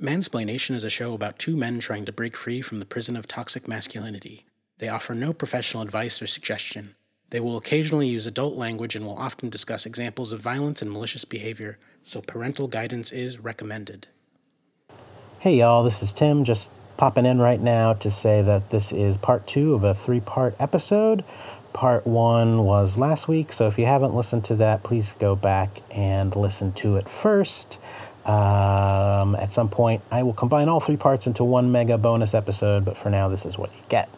Mansplaination is a show about two men trying to break free from the prison of toxic masculinity. They offer no professional advice or suggestion. They will occasionally use adult language and will often discuss examples of violence and malicious behavior, so parental guidance is recommended. Hey y'all, this is Tim just popping in right now to say that this is part two of a three part episode. Part one was last week, so if you haven't listened to that, please go back and listen to it first. Um, at some point, I will combine all three parts into one mega bonus episode, but for now, this is what you get.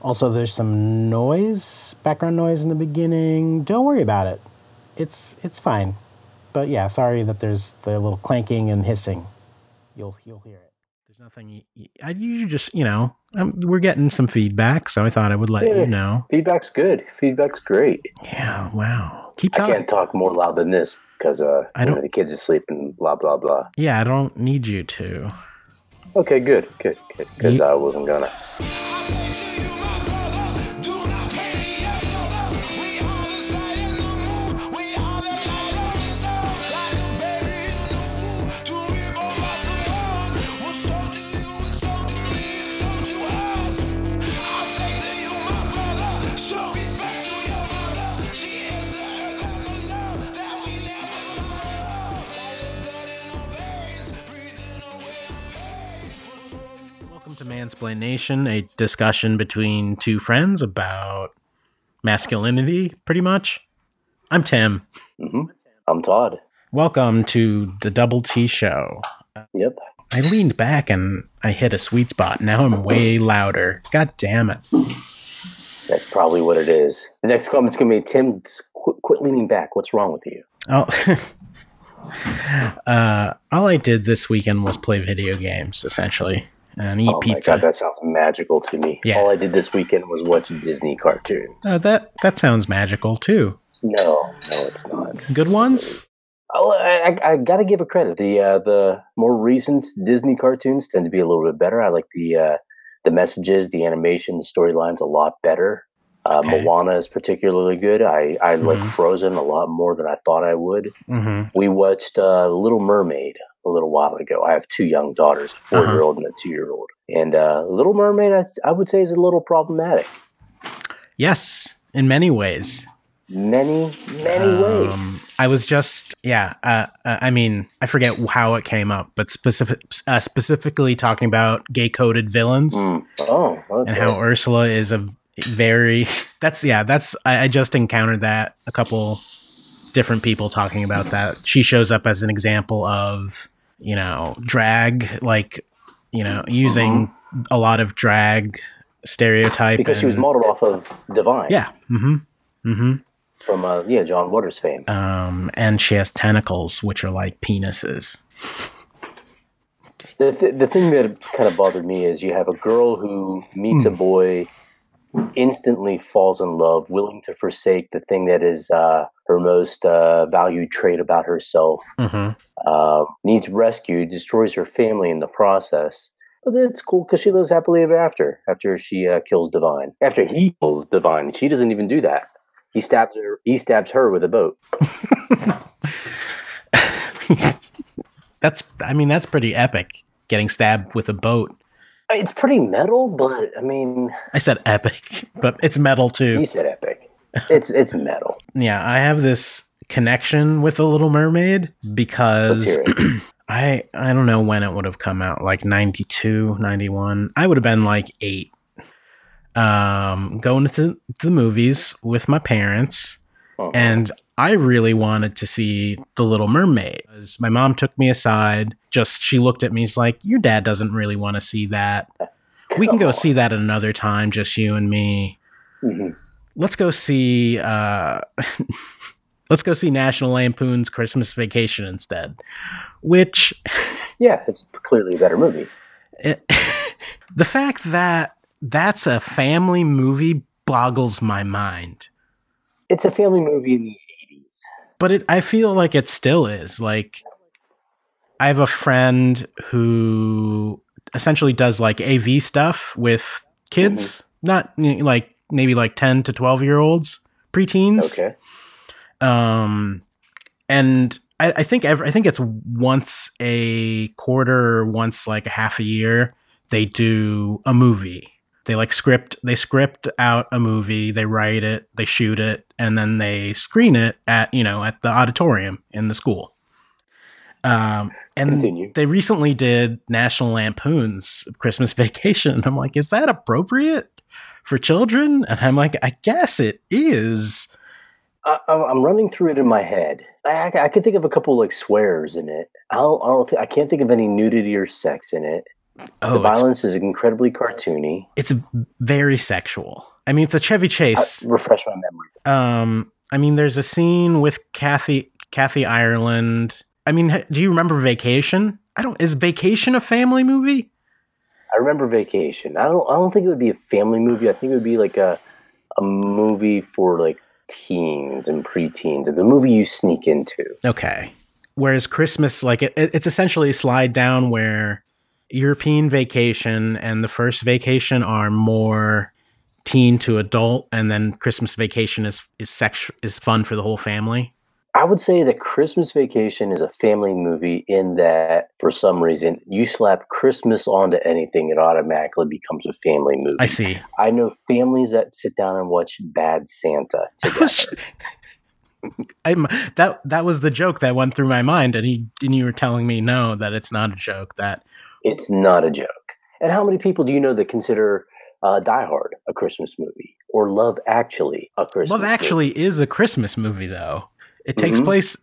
Also, there's some noise, background noise in the beginning. Don't worry about it. It's it's fine. But yeah, sorry that there's the little clanking and hissing. You'll you'll hear it. There's nothing. I usually just you know um, we're getting some feedback, so I thought I would let Yeah. you know. Feedback's good. Feedback's great. Yeah. Wow. Keep I can't talk more loud than this because uh, I you know, don't- the kids are sleeping. Blah blah blah. Yeah, I don't need you to. Okay, good, good, good. Because You- I wasn't gonna. Welcome to Mansplaination, a discussion between two friends about masculinity, pretty much. I'm Tim. hmm I'm Todd. Welcome to the Double T Show. Yep. I leaned back and I hit a sweet spot. Now I'm way louder. God damn it. That's probably what it is. The next comment's gonna be Tim. Quit, quit leaning back. What's wrong with you? Oh, uh, all I did this weekend was play video games, essentially, and eat oh pizza. my god, that sounds magical to me. Yeah. All I did this weekend was watch Disney cartoons. Oh, that that sounds magical too. no, no, it's not. Good ones. Oh, I, I, I got to give a credit. The uh, the more recent Disney cartoons tend to be a little bit better. I like the uh, the messages, the animation, the storylines a lot better. Uh, Okay. Moana is particularly good. I, I like Mhm. Frozen a lot more than I thought I would. Mm-hmm. We watched uh, Little Mermaid a little while ago. I have two young daughters, a Uh-huh. 4 year old and a two year old. And uh, Little Mermaid, I, I would say, is a little problematic. Yes, in many ways. Many, many ways. Um, I was just, yeah. Uh, uh, I mean, I forget how it came up, but specific, uh, specifically talking about gay-coded villains Mm. Oh, okay. and how Ursula is a very. That's yeah. That's I, I just encountered that a couple different people talking about that. She shows up as an example of you know drag, like you know using a lot of drag stereotype because she was modeled off of Divine. Yeah. Mm-hmm. Mm-hmm. From uh, yeah, John Waters fame. um, and she has tentacles, which are like penises. The, th- the thing that kind of bothered me is you have a girl who meets a Hmm. boy, instantly falls in love, willing to forsake the thing that is uh, her most uh, valued trait about herself, hmm uh, needs rescue, destroys her family in the process. But that's cool because she lives happily ever after. After she uh, kills Divine, after he kills Divine, she doesn't even do that. He stabs her. He stabs her with a boat. that's, I mean, that's pretty epic. Getting stabbed with a boat. It's pretty metal, but I mean, I said epic, but it's metal too. you said epic. It's it's metal. Yeah, I have this connection with the Little Mermaid because. I I don't know when it would have come out, like 92, 91. I would have been like 8. Um going to the movies with my parents Uh-huh. and I really wanted to see The Little Mermaid. My mom took me aside. Just she looked at me. She's like, "Your dad doesn't really want to see that. We can go see that another time, just you and me. Mhm. Let's go see. uh Let's go see National Lampoon's Christmas Vacation instead." Which Yeah, it's clearly a better movie. it, the fact that that's a family movie boggles my mind. It's a family movie in the eighties. but it, I feel like it still is. Like, I have a friend who essentially does like AV stuff with kids, not you know, like maybe like 10 to 12 year olds, preteens. Okay. Um, and I I, I think every, I think it's once a quarter, once like a half a year. They do a movie. They like script. They script out a movie. They write it. They shoot it, and then they screen it at you know at the auditorium in the school. Um, and Continue. they recently did National Lampoon's Christmas Vacation. I'm like, is that appropriate for children? And I'm like, I guess it is. I, I'm I'm running through it in my head. I, I, I can think of a couple like swears in it. I don't. I, don't I can't think of any nudity or sex in it. The Oh, it's, violence is incredibly cartoony. it's very sexual. I mean, it's a Chevy I, Chase. refresh my memory. Um, I mean, there's a scene with Kathy Kathy Ireland. I mean, do you remember Vacation? I don't. Is Vacation a family movie? I remember Vacation. I don't. I don't think it would be a family movie. I think it would be like a a movie for like teens and preteens. The movie you sneak into. Okay. Whereas Christmas, like it, it- it's essentially a slide down where European Vacation and the first Vacation are more teen to adult, and then Christmas Vacation is is sex is fun for the whole family. I would say that Christmas Vacation is a family movie in that, for some reason, you slap Christmas onto anything, it automatically becomes a family movie. I see. I know families that sit down and watch Bad Santa oh, together. I'm that that was the joke that went through my mind, and he and you were telling me no, that it's not a joke. That it's not a joke. And how many people do you know that consider uh, Die Hard a Christmas movie or Love Actually a Christmas movie? Love movie? Actually is a Christmas movie, though. It takes Mhm. place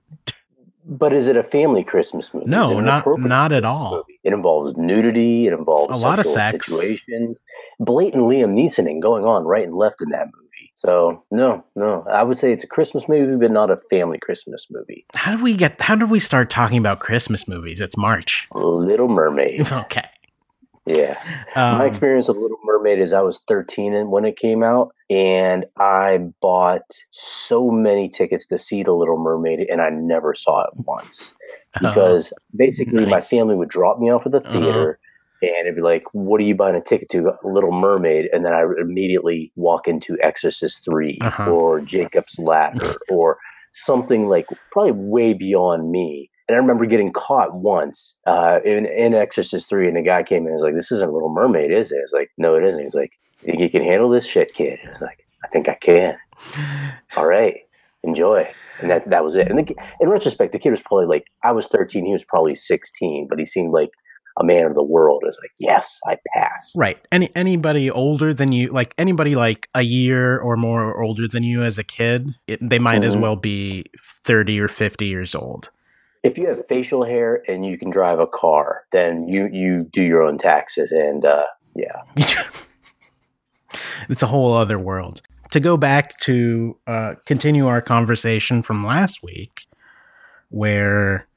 But is it a family Christmas movie? No, not not at all. movie? It involves nudity. It involves A lot of sex. situations, blatant Liam Neesoning going on right and left in that movie. So no, no, I would say it's a Christmas movie, but not a family Christmas movie. How do we get? How did we start talking about Christmas movies? It's March. Little Mermaid. Okay. Yeah. Um, My experience of Little Mermaid is I was 13 and when it came out, and I bought so many tickets to see The Little Mermaid, and I never saw it once because basically my Oh, family would drop me off at the Uh-huh. And it'd be like, "What are you buying a ticket to?" Little Mermaid, and then I would immediately walk into Exorcist 3 Uh-huh. or Jacob's Ladder or something like probably way beyond me. And I remember getting caught once uh, in, in Exorcist 3, and the guy came in and was like, This isn't Little Mermaid, is it? I was like, No, it isn't. He's like, You think you can handle this shit, kid? I was like, I think I can. All right, enjoy. And that, that was it. And the, in retrospect, the kid was probably like, I was 13, he was probably 16, but he seemed like a man of the world. is like, Yes, I pass. Right. Any anybody older than you, like anybody like a year or more older than you as a kid, it, they might as Mhm. well be thirty or fifty years old. If you have facial hair and you can drive a car, then you, you do your own taxes. And uh, yeah. it's a whole other world. To go back to uh, continue our conversation from last week, where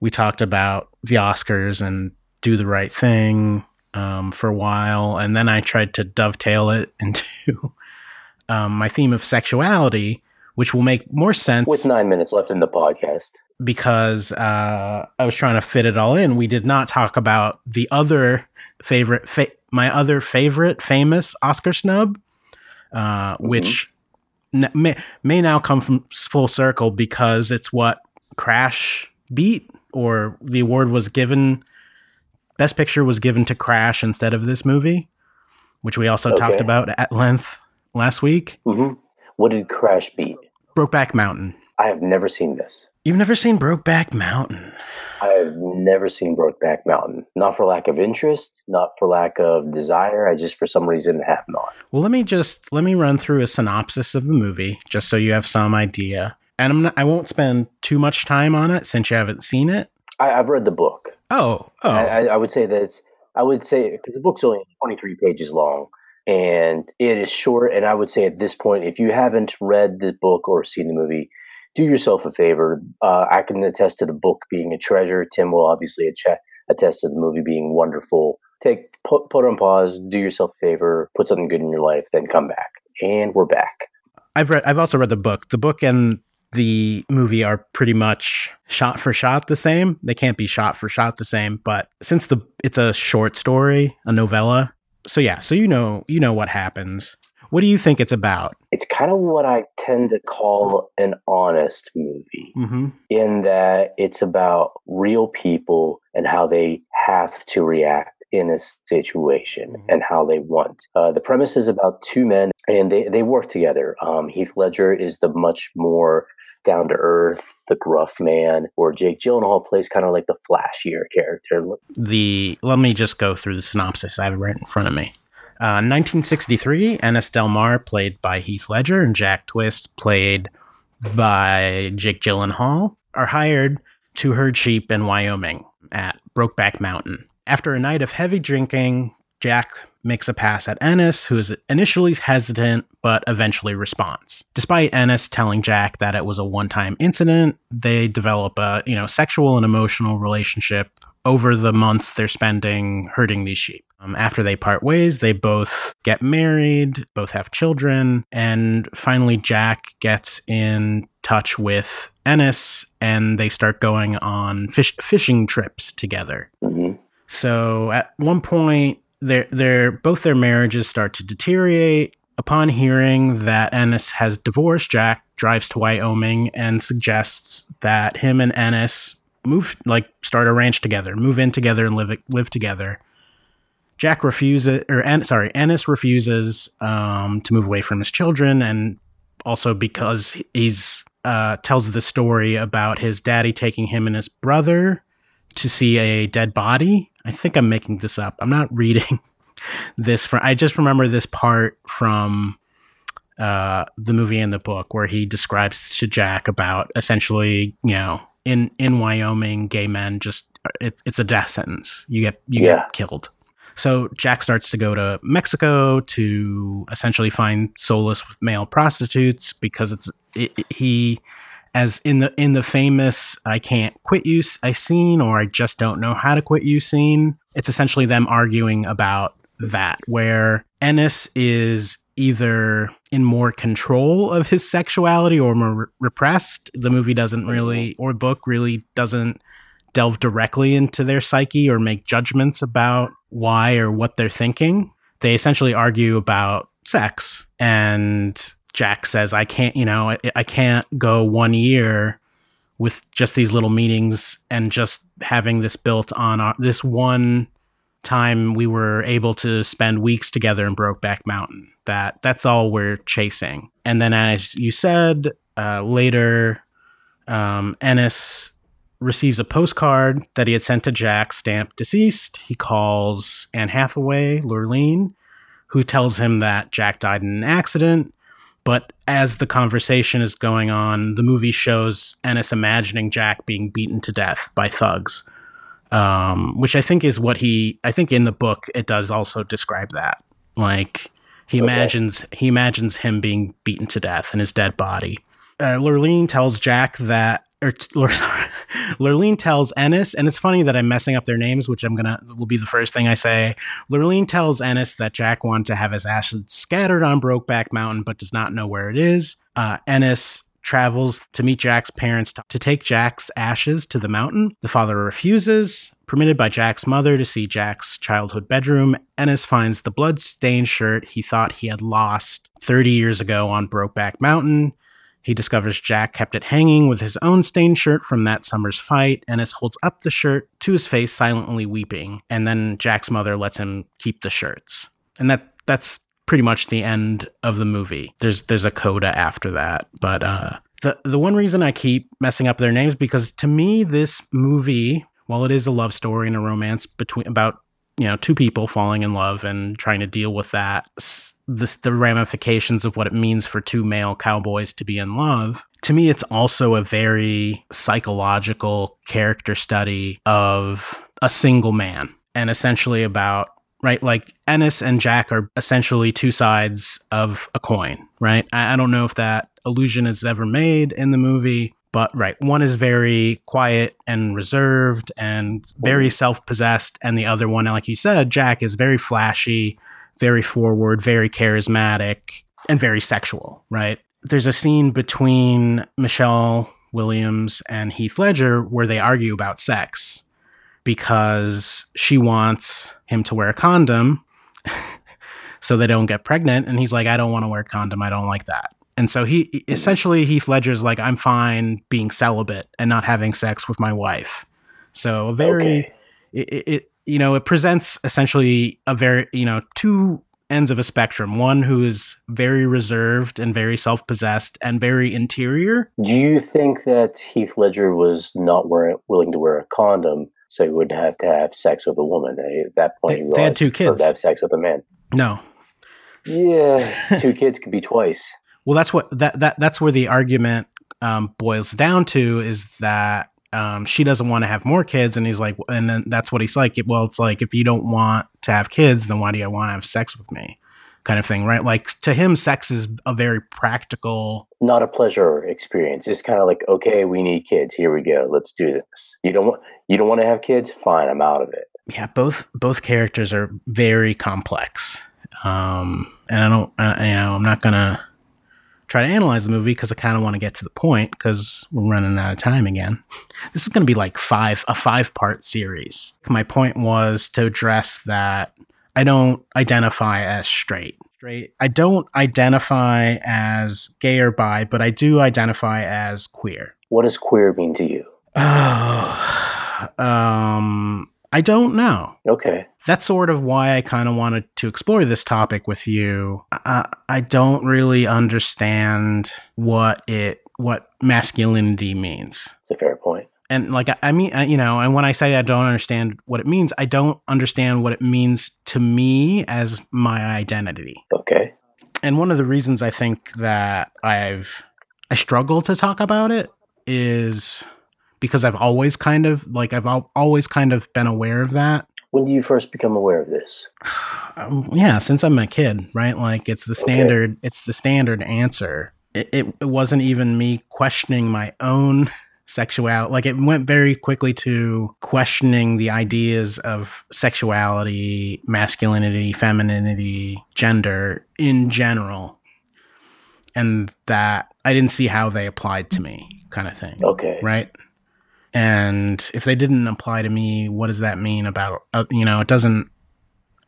we talked about the Oscars and do the right thing um, for a while, and then I tried to dovetail it into um, my theme of sexuality, which will make more sense With nine minutes left in the podcast. because uh, I was trying to fit it all in. We did not talk about the other favorite, fa- my other favorite famous Oscar snub, uh, which n- may, may now come from full circle because it's what Crash beat, or the award was given. Best Picture was given to Crash instead of this movie, which we also talked about at length last week. hmm What did Crash beat? Brokeback Mountain. I have never seen this. You've never seen Brokeback Mountain. I have never seen Brokeback Mountain. Not for lack of interest, not for lack of desire. I just, for some reason, have not. Well, let me just let me run through a synopsis of the movie just so you have some idea. And I'm not, I won't spend too much time on it since you haven't seen it. I, I've read the book. Oh, oh, I, I, would say that it's. I would say because the book's only 23 pages long, and it is short. And I would say at this point, if you haven't read the book or seen the movie, do yourself a favor. Uh, I can attest to the book being a treasure. Tim will obviously att- attest to the movie being wonderful. Take put put on pause. Do yourself a favor. Put something good in your life. Then come back. And we're back. I've read. I've also read the book. The book and the movie are pretty much shot for shot the same. They can't be shot for shot the same, but since the it's a short story, a novella, so yeah, so you know you know what happens. What do you think it's about? It's kind of what I tend to call an honest movie. Mm-hmm. in that it's about real people and how they have to react in a situation Mhm. and how they want. Uh, the premise is about two men and they, they work together. Um, Heath Ledger is the much more down to earth, the gruff man, or Jake Gyllenhaal plays kind of like the flashier character. The let me just go through the synopsis. I have right in front of me. Uh, 1963, Ennis Del Mar, played by Heath Ledger, and Jack Twist, played by Jake Gyllenhaal, are hired to herd sheep in Wyoming at Brokeback Mountain. After a night of heavy drinking, Jack makes a pass at Ennis, who is initially hesitant but eventually responds. Despite Ennis telling Jack that it was a one-time incident, they develop a, you know, sexual and emotional relationship over the months they're spending herding these sheep. Um, after they part ways, they both get married, both have children, and finally Jack gets in touch with Ennis and they start going on fish- fishing trips together. Mhm. So at one point, their their both their marriages start to deteriorate. Upon hearing that Ennis has divorced, Jack drives to Wyoming and suggests that him and Ennis move like start a ranch together, move in together and live live together. Jack refuses, or En- sorry, Ennis refuses um, to move away from his children, and also because he's uh, tells the story about his daddy taking him and his brother to see a dead body. I think I'm making this up. I'm not reading this from. I just remember this part from uh, the movie and the book where he describes to Jack about essentially, you know, in in Wyoming, gay men just it, it's a death sentence. You get you Yeah. get killed. So Jack starts to go to Mexico to essentially find solace with male prostitutes because it's it, it- he as in the in the famous I can't quit you I scene or I just don't know how to quit you scene. It's essentially them arguing about that where Ennis is either in more control of his sexuality or more re- repressed. The movie doesn't really or book really doesn't delve directly into their psyche or make judgments about why or what they're thinking. They essentially argue about sex and Jack says I can't, you know, I, I can't go one year with just these little meetings and just having this built on our, this one time we were able to spend weeks together in Brokeback Mountain. That that's all we're chasing. And then, as you said uh, later, um, Ennis receives a postcard that he had sent to Jack, stamped deceased. He calls Anne Hathaway, Lurleen, who tells him that Jack died in an accident. But as the conversation is going on, the movie shows Ennis imagining Jack being beaten to death by thugs, um, which I think is what he. I think in the book it does also describe that. Like he Okay. imagines he imagines him being beaten to death and his dead body. Uh, Lurleen tells Jack that, or sorry, Lurleen tells Ennis, and it's funny that I'm messing up their names, which I'm gonna will be the first thing I say. Lurleen tells Ennis that Jack wanted to have his ashes scattered on Brokeback Mountain, but does not know where it is. Uh, Ennis travels to meet Jack's parents to, to take Jack's ashes to the mountain. The father refuses. Permitted by Jack's mother to see Jack's childhood bedroom, Ennis finds the blood-stained shirt he thought he had lost 30 years ago on Brokeback Mountain. He discovers Jack kept it hanging with his own stained shirt from that summer's fight. Ennis holds up the shirt to his face, silently weeping, and then Jack's mother lets him keep the shirts. And that that's pretty much the end of the movie. There's there's a coda after that, but uh, the the one reason I keep messing up their names because to me this movie, while it is a love story and a romance between about you know two people falling in love and trying to deal with that this, the ramifications of what it means for two male cowboys to be in love. To me it's also a very psychological character study of a single man and essentially about right like ennis and jack are essentially two sides of a coin right? I, I don't know if that illusion is ever made in the movie but right one is very quiet and reserved and very mm-hmm. self-possessed and the other one like you said jack is very flashy very forward very charismatic and very sexual right there's a scene between michelle williams and heath ledger where they argue about sex because she wants him to wear a condom so they don't get pregnant. And he's like, I don't want to wear a condom. I don't like that. And so he essentially Heath Ledger's like, I'm fine being celibate and not having sex with my wife. So a very Okay. it, it, you know it presents essentially a very you know two ends of a spectrum. One who is very reserved and very self-possessed and very interior. Do you think that Heath Ledger was not wearing, willing to wear a condom, so he wouldn't have to have sex with a woman? At that point, They- he they had two kids. To have sex with a man. No, Yeah, two kids could be twice. Well, that's what that that that's where the argument um, boils down to is that um, she doesn't want to have more kids, and he's like, and then that's what he's like. Well, it's like if you don't want to have kids, then why do you want to have sex with me? Kind of thing, right? Like to him, sex is a very practical. Not a pleasure experience. It's kind of like, okay, we need kids. Here we go. Let's do this. You don't want you don't want to have kids? Fine, I'm out of it. Yeah, both both characters are very complex, um, and I don't, uh, you know, I'm not gonna try to analyze the movie because I kind of want to get to the point because we're running out of time again. This is going to be like five a five part series. My point was to address that I don't identify as straight. Straight. I don't identify as gay or bi, but I do identify as queer. What does queer mean to you? Oh, um, I don't know Okay. that's sort of why I kind of wanted to explore this topic with you. I, I don't really understand what it what masculinity means. It's a fair point. And like I, I mean, I, you know, and when I say I don't understand what it means, I don't understand what it means to me as my identity. Okay. And one of the reasons I think that I've I struggle to talk about it is because I've always kind of like I've al- always kind of been aware of that When do you first become aware of this? Um, yeah, since I'm a kid, right? Like it's the standard. It's the standard answer. It, it, it wasn't even me questioning my own sexuality. Like it went very quickly to questioning the ideas of sexuality, masculinity, femininity, gender in general, and that I didn't see how they applied to me, kind of thing Okay. right? And if they didn't apply to me, what does that mean about uh, you know? It doesn't.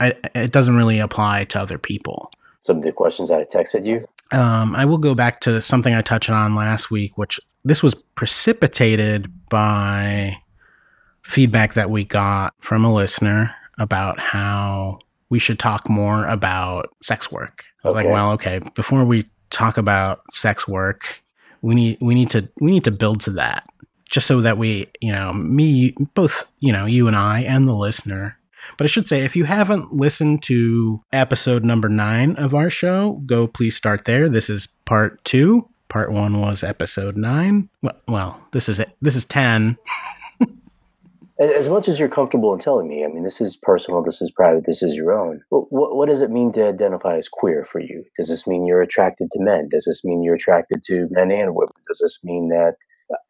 I, it doesn't really apply to other people. Some of the questions that I texted you. Um, I will go back to something I touched on last week, which this was precipitated by feedback that we got from a listener about how we should talk more about sex work. I was like, well, okay, before we talk about sex work, we need we need to we need to build to that just so that we, you know, me both, you know, you and I and the listener but I should say, if you haven't listened to episode number nine of our show, go please start there. This is part two. Part one was episode nine. Well, well this is it. This is ten. As much as you're comfortable in telling me, I mean, this is personal, this is private, this is your own. What, what does it mean to identify as queer for you? Does this mean you're attracted to men? Does this mean you're attracted to men and women? Does this mean that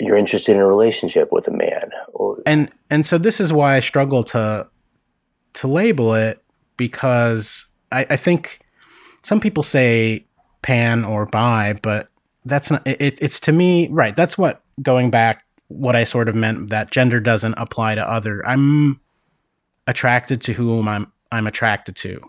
you're interested in a relationship with a man? Or And and so this is why I struggle to to label it because I, I think some people say pan or bi, but that's not it, it's to me right. That's what going back what I sort of meant that gender doesn't apply to other. I'm attracted to whom I'm I'm attracted to.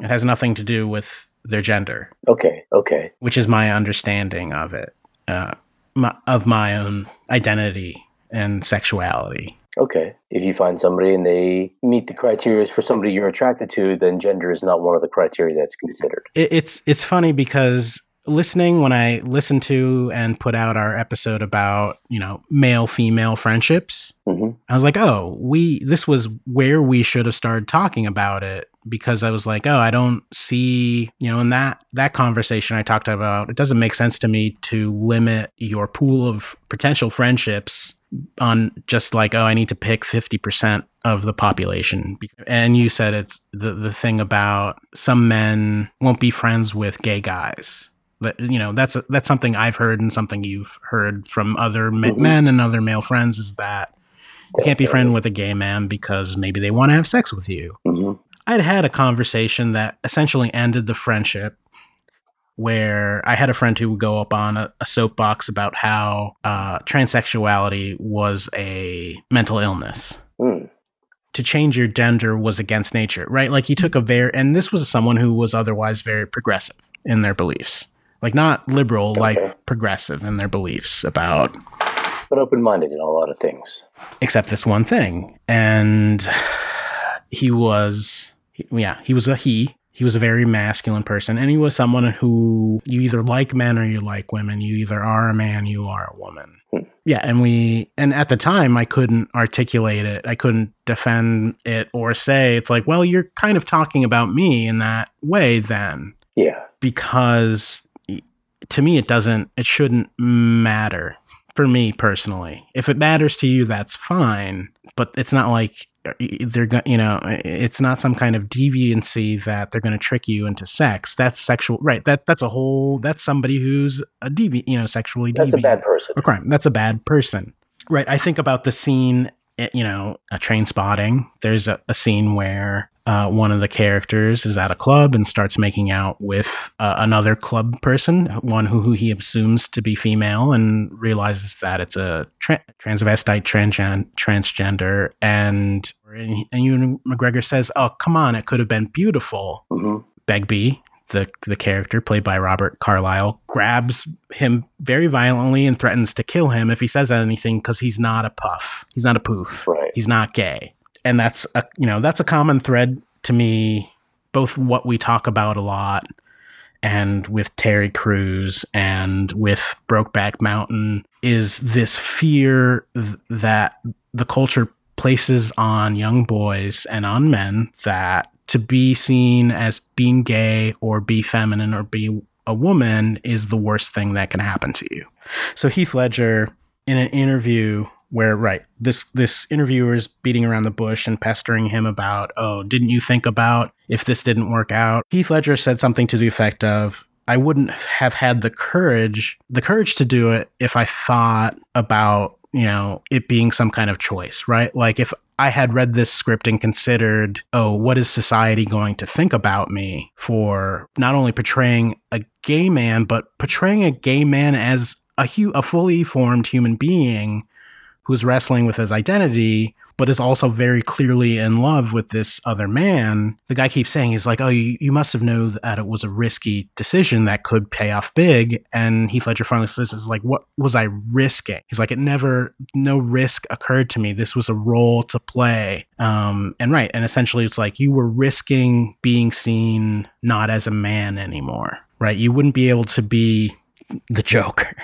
It has nothing to do with their gender, okay, okay, which is my understanding of it, uh, my, of my own identity and sexuality. okay. If you find somebody and they meet the criteria for somebody you're attracted to, then gender is not one of the criteria that's considered. it, it's it's funny because listening when I listened to and put out our episode about you know male female friendships, hmm I was like, oh, we this was where we should have started talking about it because I was like, oh, I don't see you know in that that conversation I talked about it doesn't make sense to me to limit your pool of potential friendships on just like oh I need to pick fifty percent of the population and you said it's the the thing about some men won't be friends with gay guys that you know that's that's something I've heard and something you've heard from other Mhm. men and other male friends is that you can't be friend with a gay man because maybe they want to have sex with you. hmm I'd had a conversation that essentially ended the friendship where I had a friend who would go up on a, a soapbox about how uh, transsexuality was a mental illness. Mm. to change your gender was against nature, right? Like he took a very, and this was someone who was otherwise very progressive in their beliefs, like not liberal, Okay. like progressive in their beliefs about But open minded in a lot of things. except this one thing. And he was, yeah, he was a he. He was a very masculine person, and he was someone who you either like men or you like women. You either are a man, you are a woman. Hmm. Yeah, and we, and at the time, I couldn't articulate it. I couldn't defend it or say it's like, well, you're kind of talking about me in that way, then Yeah. because to me it doesn't it shouldn't matter for me personally if it matters to you that's fine but it's not like they're going you know it's not some kind of deviancy that they're going to trick you into sex that's sexual right that that's a whole that's somebody who's a deviant you know sexually deviant. That's a bad person. a crime. That's a bad person. Right. I think about the scene, eh, you know, a Trainspotting. There's a, a scene where uh, one of the characters is at a club and starts making out with uh, another club person, one who, who he assumes to be female, and realizes that it's a tra- transvestite, transgen- transgender. And, and Ewan McGregor says, Oh, come on, it could have been beautiful. hmm Begbie, the the character played by Robert Carlyle, grabs him very violently and threatens to kill him if he says anything because he's not a puff. He's not a poof. Right. He's not gay. And that's a you know, that's a common thread to me, both what we talk about a lot and with Terry Crews and with Brokeback Mountain is this fear th- that the culture places on young boys and on men that to be seen as being gay or be feminine or be a woman is the worst thing that can happen to you. So Heath Ledger in an interview where right this this interviewer is beating around the bush and pestering him about oh didn't you think about if this didn't work out Heath Ledger said something to the effect of I wouldn't have had the courage the courage to do it if I thought about you know it being some kind of choice right? Like if I had read this script and considered, oh, what is society going to think about me for not only portraying a gay man, but portraying a gay man as a, hu- a fully formed human being who's wrestling with his identity, but is also very clearly in love with this other man. The guy keeps saying, he's like, oh, you, you must have known that it was a risky decision that could pay off big. And Heath Ledger finally says, is like, what was I risking? He's like, it never, no risk occurred to me. This was a role to play. Um, and right. And essentially it's like you were risking being seen not as a man anymore, right? You wouldn't be able to be the Joker.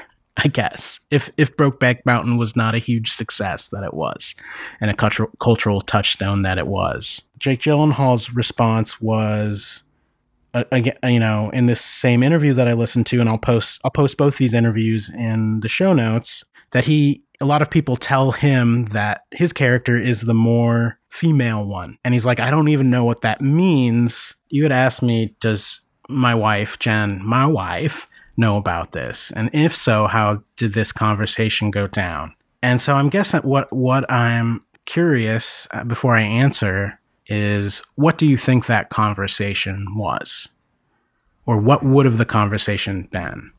I guess if if Brokeback Mountain was not a huge success that it was, and a cultural cultural touchstone that it was, Jake Gyllenhaal's response was, uh, again, you know, in this same interview that I listened to, and I'll post I'll post both these interviews in the show notes. That he, a lot of people tell him that his character is the more female one, and he's like, I don't even know what that means. You had asked me, does my wife Jen, my wife, know about this? And if so, how did this conversation go down? And so I'm guessing what what I'm curious uh, before I answer is what do you think that conversation was? Or what would have the conversation been?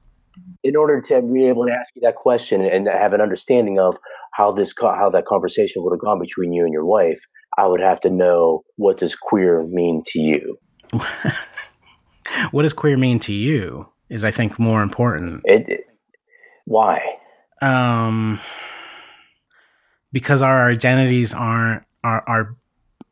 In order to be able to ask you that question and have an understanding of how this co- how that conversation would have gone between you and your wife, I would have to know what does queer mean to you. what does queer mean to you is I think more important. It, it- why? Um because our identities aren't are are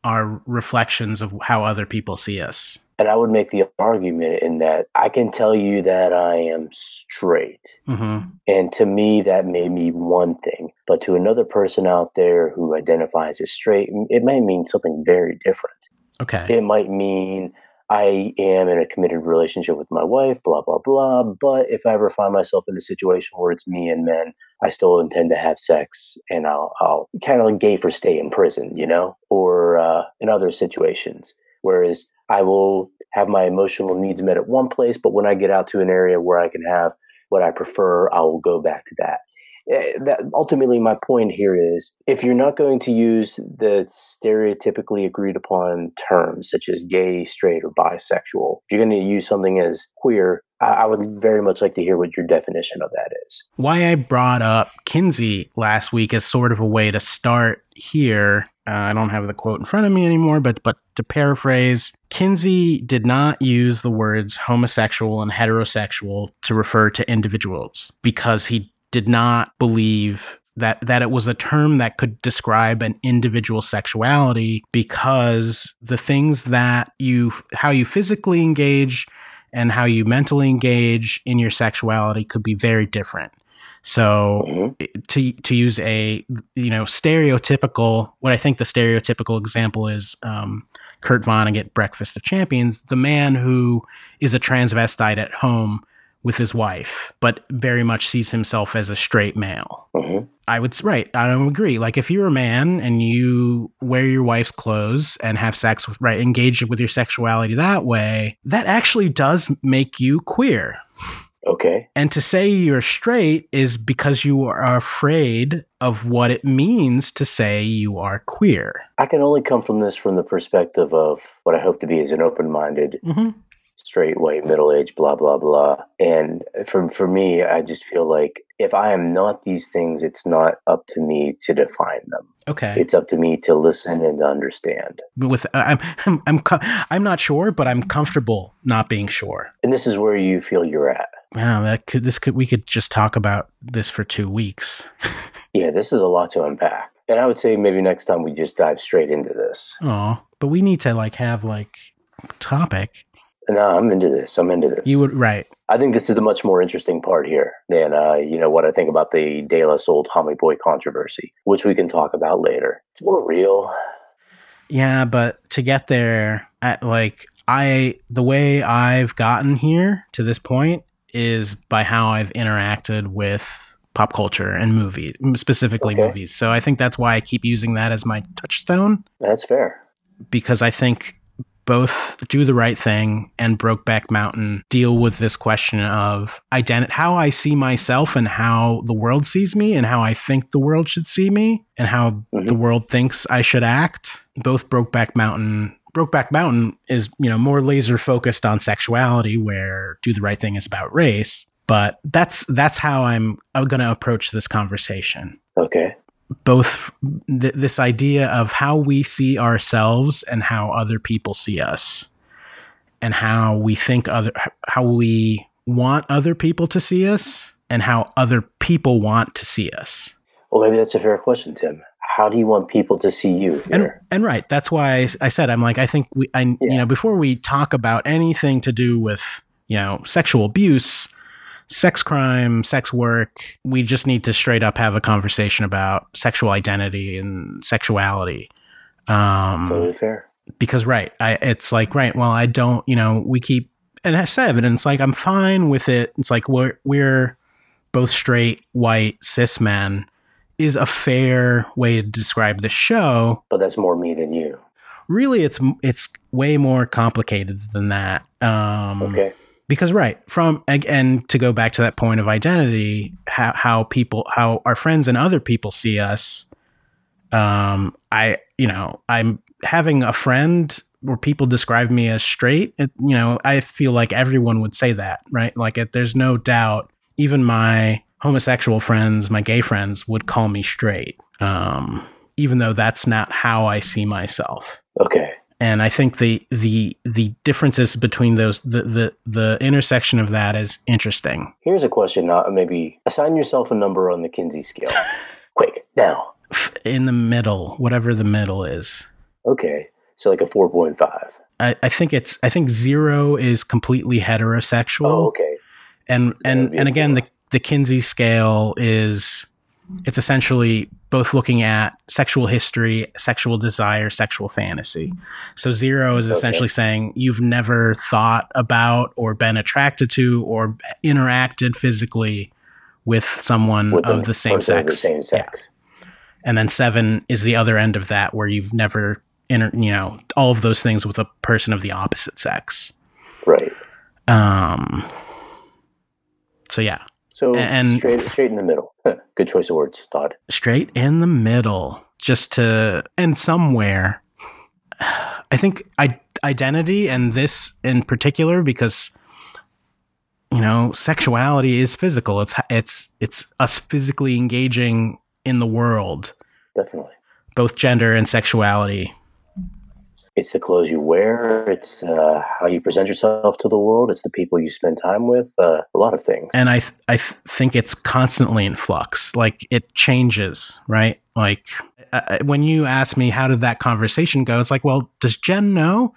are reflections of how other people see us. And I would make the argument in that I can tell you that I am straight. Mm-hmm. And to me, that may mean one thing. But to another person out there who identifies as straight, it may mean something very different. Okay. It might mean I am in a committed relationship with my wife, blah, blah, blah. But if I ever find myself in a situation where it's me and men, I still intend to have sex and I'll, I'll kind of like gay for stay in prison, you know, or uh, in other situations. Whereas I will have my emotional needs met at one place, but when I get out to an area where I can have what I prefer, I will go back to that. Eh, that ultimately my point here is if you're not going to use the stereotypically agreed upon terms such as gay straight or bisexual if you're going to use something as queer I, would very much like to hear what your definition of that is. Why I brought up Kinsey last week as sort of a way to start here. Uh, I don't have the quote in front of me anymore, but but to paraphrase, Kinsey did not use the words homosexual and heterosexual to refer to individuals because he did not believe that that it was a term that could describe an individual sexuality because the things that you how you physically engage and how you mentally engage in your sexuality could be very different. So Mhm. to to use a you know stereotypical what I think the stereotypical example is um, Kurt Vonnegut Breakfast of Champions the man who is a transvestite at home with his wife but very much sees himself as a straight male Mhm. I would right. I don't agree. Like if you're a man and you wear your wife's clothes and have sex with right, engage with your sexuality that way, that actually does make you queer. Okay. And to say you're straight is because you are afraid of what it means to say you are queer. I can only come from this from the perspective of what I hope to be as an open minded, Mm-hmm. Straight, white, middle aged, blah, blah, blah. And for, for me, I just feel like if I am not these things, it's not up to me to define them. Okay. It's up to me to listen and understand. With uh, I'm I'm I'm, co- I'm not sure, but I'm comfortable not being sure. And this is where you feel you're at. Wow, that could this could we could just talk about this for two weeks. Yeah, this is a lot to unpack. And I would say maybe next time we just dive straight into this. Oh, but we need to like have like topic. No, I'm into this. I'm into this. You would right. I think this is the much more interesting part here than, uh, you know, what I think about the De La Soul Tommy Boy controversy, which we can talk about later. It's more real. Yeah, but to get there, at like I the way I've gotten here to this point is by how I've interacted with pop culture and movies, specifically Okay. movies. So I think that's why I keep using that as my touchstone That's fair. because I think both Do the Right Thing and Brokeback Mountain deal with this question of identity, how I see myself and how the world sees me and how I think the world should see me and how Mhm. the world thinks I should act. Both Brokeback Mountain Brokeback Mountain is, you know, more laser focused on sexuality where Do the Right Thing is about race, but that's that's how I'm I'm going to approach this conversation Okay. Both th- this idea of how we see ourselves and how other people see us and how we think other how we want other people to see us and how other people want to see us. Well, maybe that's a fair question, Tim. How do you want people to see you and and right that's why I, said i'm like i think we i you know before we talk about anything to do with you know sexual abuse sex crime sex work we just need to straight up have a conversation about sexual identity and sexuality um totally fair. because right i it's like right well i don't you know we keep and i said and it's like i'm fine with it it's like we're we're both straight white cis men is a fair way to describe the show But that's more me than you. really it's it's way more complicated than that um Okay. Because right from and to go back to that point of identity how how people how our friends and other people see us um i you know i'm having a friend where people describe me as straight it, you know i feel like everyone would say that right like it, there's no doubt even my homosexual friends my gay friends would call me straight um even though that's not how i see myself Okay. And I think the the the differences between those the the the intersection of that is interesting. Here's a question. Uh, maybe assign yourself a number on the Kinsey scale. Quick, now. In the middle, whatever the middle is, Okay. So like a 4.5. I, I think it's I think zero is completely heterosexual, Oh, okay. and and and again the the Kinsey scale is it's essentially both looking at sexual history, sexual desire, sexual fantasy. So zero is Okay. essentially saying you've never thought about or been attracted to or interacted physically with someone With of a the same sex. The same Yeah. sex. And then seven is the other end of that where you've never inter, you know, all of those things with a person of the opposite sex. Right. Um so yeah, So And- straight straight in the middle. Good choice of words, Todd. straight in the middle just to and somewhere i think I, identity and this in particular because you know sexuality is physical it's it's it's us physically engaging in the world Definitely. both gender and sexuality. It's the clothes you wear. It's uh, how you present yourself to the world. It's the people you spend time with. Uh, a lot of things. And I th- I th- think it's constantly in flux. Like it changes, right? Like uh, when you ask me how did that conversation go, it's like, well, does Jen know?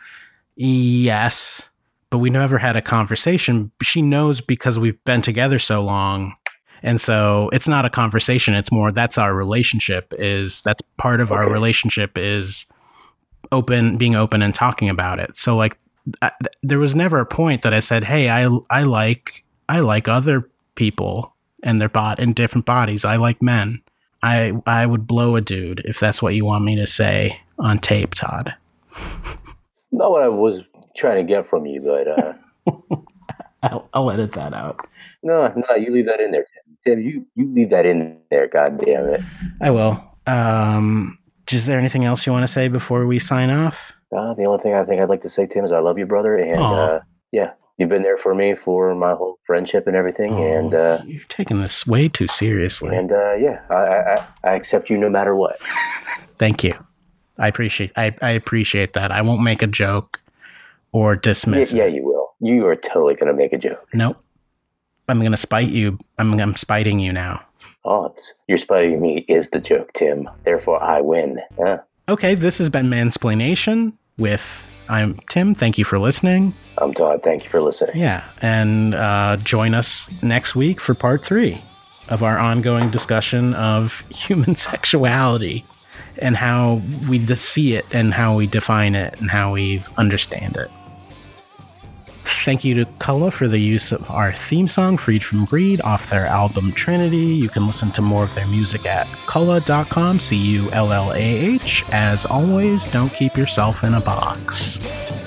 Yes, but we never had a conversation. She knows because we've been together so long. And so it's not a conversation. It's more that's our relationship is that's part of our relationship is open, being open and talking about it. So like I, th- there was never a point that I said, "Hey, I I like I like other people and their bot in different bodies. I like men. I I would blow a dude if that's what you want me to say on tape, Todd." Not what I was trying to get from you, but uh, I'll, I'll edit that out. no, no, you leave that in there, Tim. Tim, you you leave that in there. God damn it. I will. Um, is there anything else you want to say before we sign off? Uh, the only thing I think I'd like to say, Tim, is I love you, brother, and uh, yeah, you've been there for me for my whole friendship and everything, and uh, you're taking this way too seriously. and uh, yeah, I, I I- I accept you no matter what. Thank you. I appreciate. I, I appreciate that. I won't make a joke or Yeah, dismiss yeah, it. you will. You are totally gonna make a joke. Nope. I'm gonna spite you. I'm I'm spiting you now. It's, you're spiting me is the joke, Tim. Therefore, I win. Huh? Okay, this has been Mansplaination with I'm Tim. Thank you for listening. I'm Todd. Thank you for listening. Yeah, and uh, join us next week for part three of our ongoing discussion of human sexuality and how we see it and how we define it and how we understand it. Thank you to Cullah for the use of our theme song, Freed from Greed, off their album Trinity. You can listen to more of their music at cullah.com, C U L L A H. As always, don't keep yourself in a box.